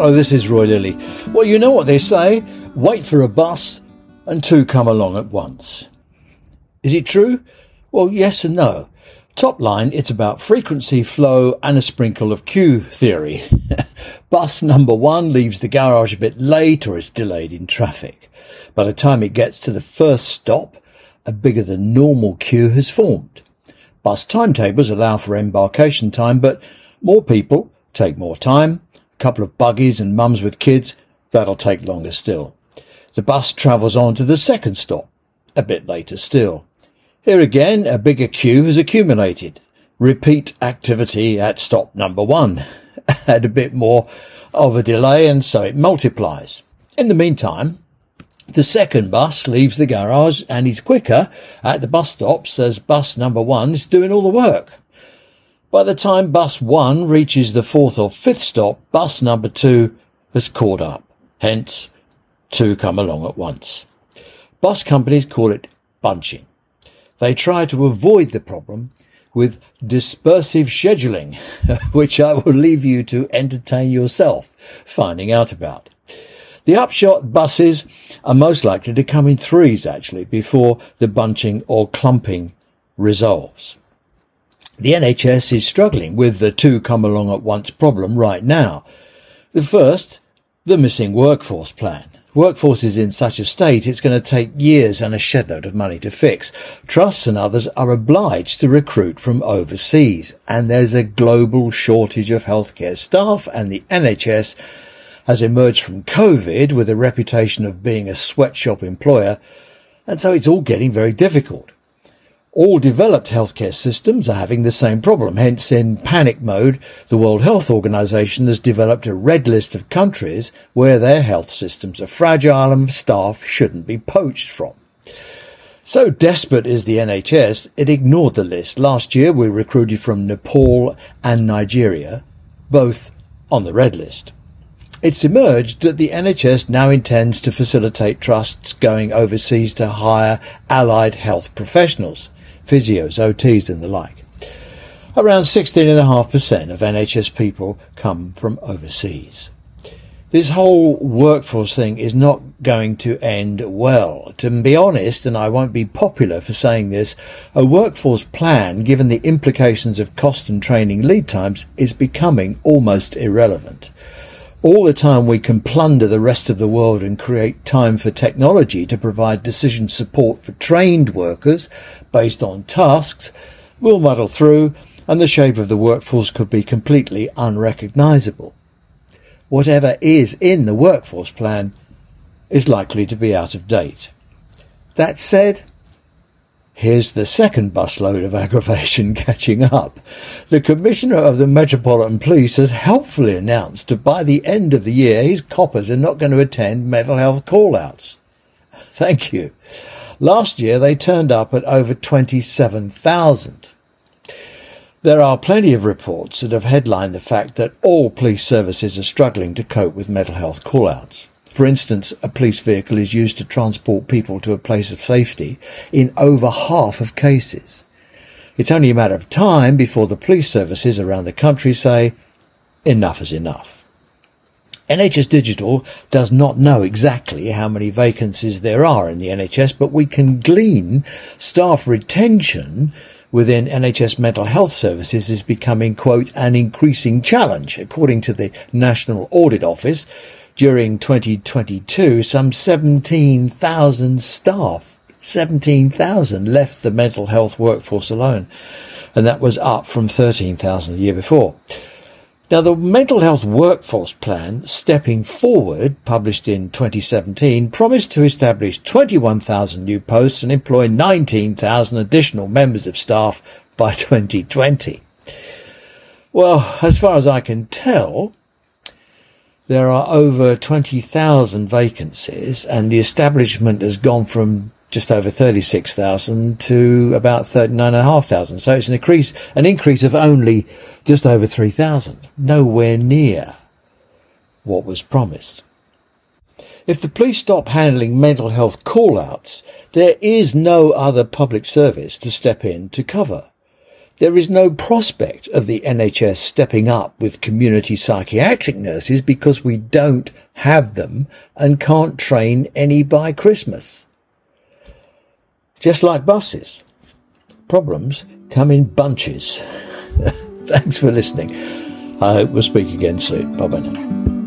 Hello, this is Roy Lilly. Well, you know what they say wait for a bus and two come along at once. Is it true? Well, yes and no. Top line, it's about frequency, flow, and a sprinkle of queue theory. Bus number one leaves the garage a bit late or is delayed in traffic. By the time it gets to the first stop, a bigger than normal queue has formed. Bus timetables allow for embarkation time, but more people take more time. Couple of buggies and mums with kids, that'll take longer still. The bus travels on to the second stop, a bit later still. Here again, a bigger queue has accumulated. Repeat activity at stop number one. Add a bit more of a delay and so it multiplies. In the meantime, the second bus leaves the garage and is quicker at the bus stops as bus number one is doing all the work. By the time bus one reaches the fourth or fifth stop, bus number two has caught up. Hence, two come along at once. Bus companies call it bunching. They try to avoid the problem with dispersive scheduling, which I will leave you to entertain yourself finding out about. The upshot buses are most likely to come in threes actually before the bunching or clumping resolves. The NHS is struggling with the two come along at once problem right now. The first, the missing workforce plan. Workforce is in such a state it's going to take years and a shedload of money to fix. Trusts and others are obliged to recruit from overseas and there's a global shortage of healthcare staff and the NHS has emerged from COVID with a reputation of being a sweatshop employer and so it's all getting very difficult. All developed healthcare systems are having the same problem. Hence, in panic mode, the World Health Organization has developed a red list of countries where their health systems are fragile and staff shouldn't be poached from. So desperate is the NHS, it ignored the list. Last year, we recruited from Nepal and Nigeria, both on the red list. It's emerged that the NHS now intends to facilitate trusts going overseas to hire allied health professionals physios, OTs and the like. Around 16.5% of NHS people come from overseas. This whole workforce thing is not going to end well. To be honest, and I won't be popular for saying this, a workforce plan, given the implications of cost and training lead times, is becoming almost irrelevant all the time we can plunder the rest of the world and create time for technology to provide decision support for trained workers based on tasks, we'll muddle through and the shape of the workforce could be completely unrecognizable. Whatever is in the workforce plan is likely to be out of date. That said, Here's the second busload of aggravation catching up. The Commissioner of the Metropolitan Police has helpfully announced that by the end of the year, his coppers are not going to attend mental health call-outs. Thank you. Last year, they turned up at over 27,000. There are plenty of reports that have headlined the fact that all police services are struggling to cope with mental health call-outs. For instance, a police vehicle is used to transport people to a place of safety in over half of cases. It's only a matter of time before the police services around the country say, enough is enough. NHS Digital does not know exactly how many vacancies there are in the NHS, but we can glean staff retention within NHS mental health services is becoming, quote, an increasing challenge, according to the National Audit Office, during 2022, some 17,000 staff, 17,000 left the mental health workforce alone. And that was up from 13,000 the year before. Now, the Mental Health Workforce Plan, Stepping Forward, published in 2017, promised to establish 21,000 new posts and employ 19,000 additional members of staff by 2020. Well, as far as I can tell, there are over 20,000 vacancies and the establishment has gone from just over 36,000 to about 39,500. So it's an increase, an increase of only just over 3,000. Nowhere near what was promised. If the police stop handling mental health call-outs, there is no other public service to step in to cover. There is no prospect of the NHS stepping up with community psychiatric nurses because we don't have them and can't train any by Christmas. Just like buses, problems come in bunches. Thanks for listening. I hope we'll speak again soon. Bye bye now.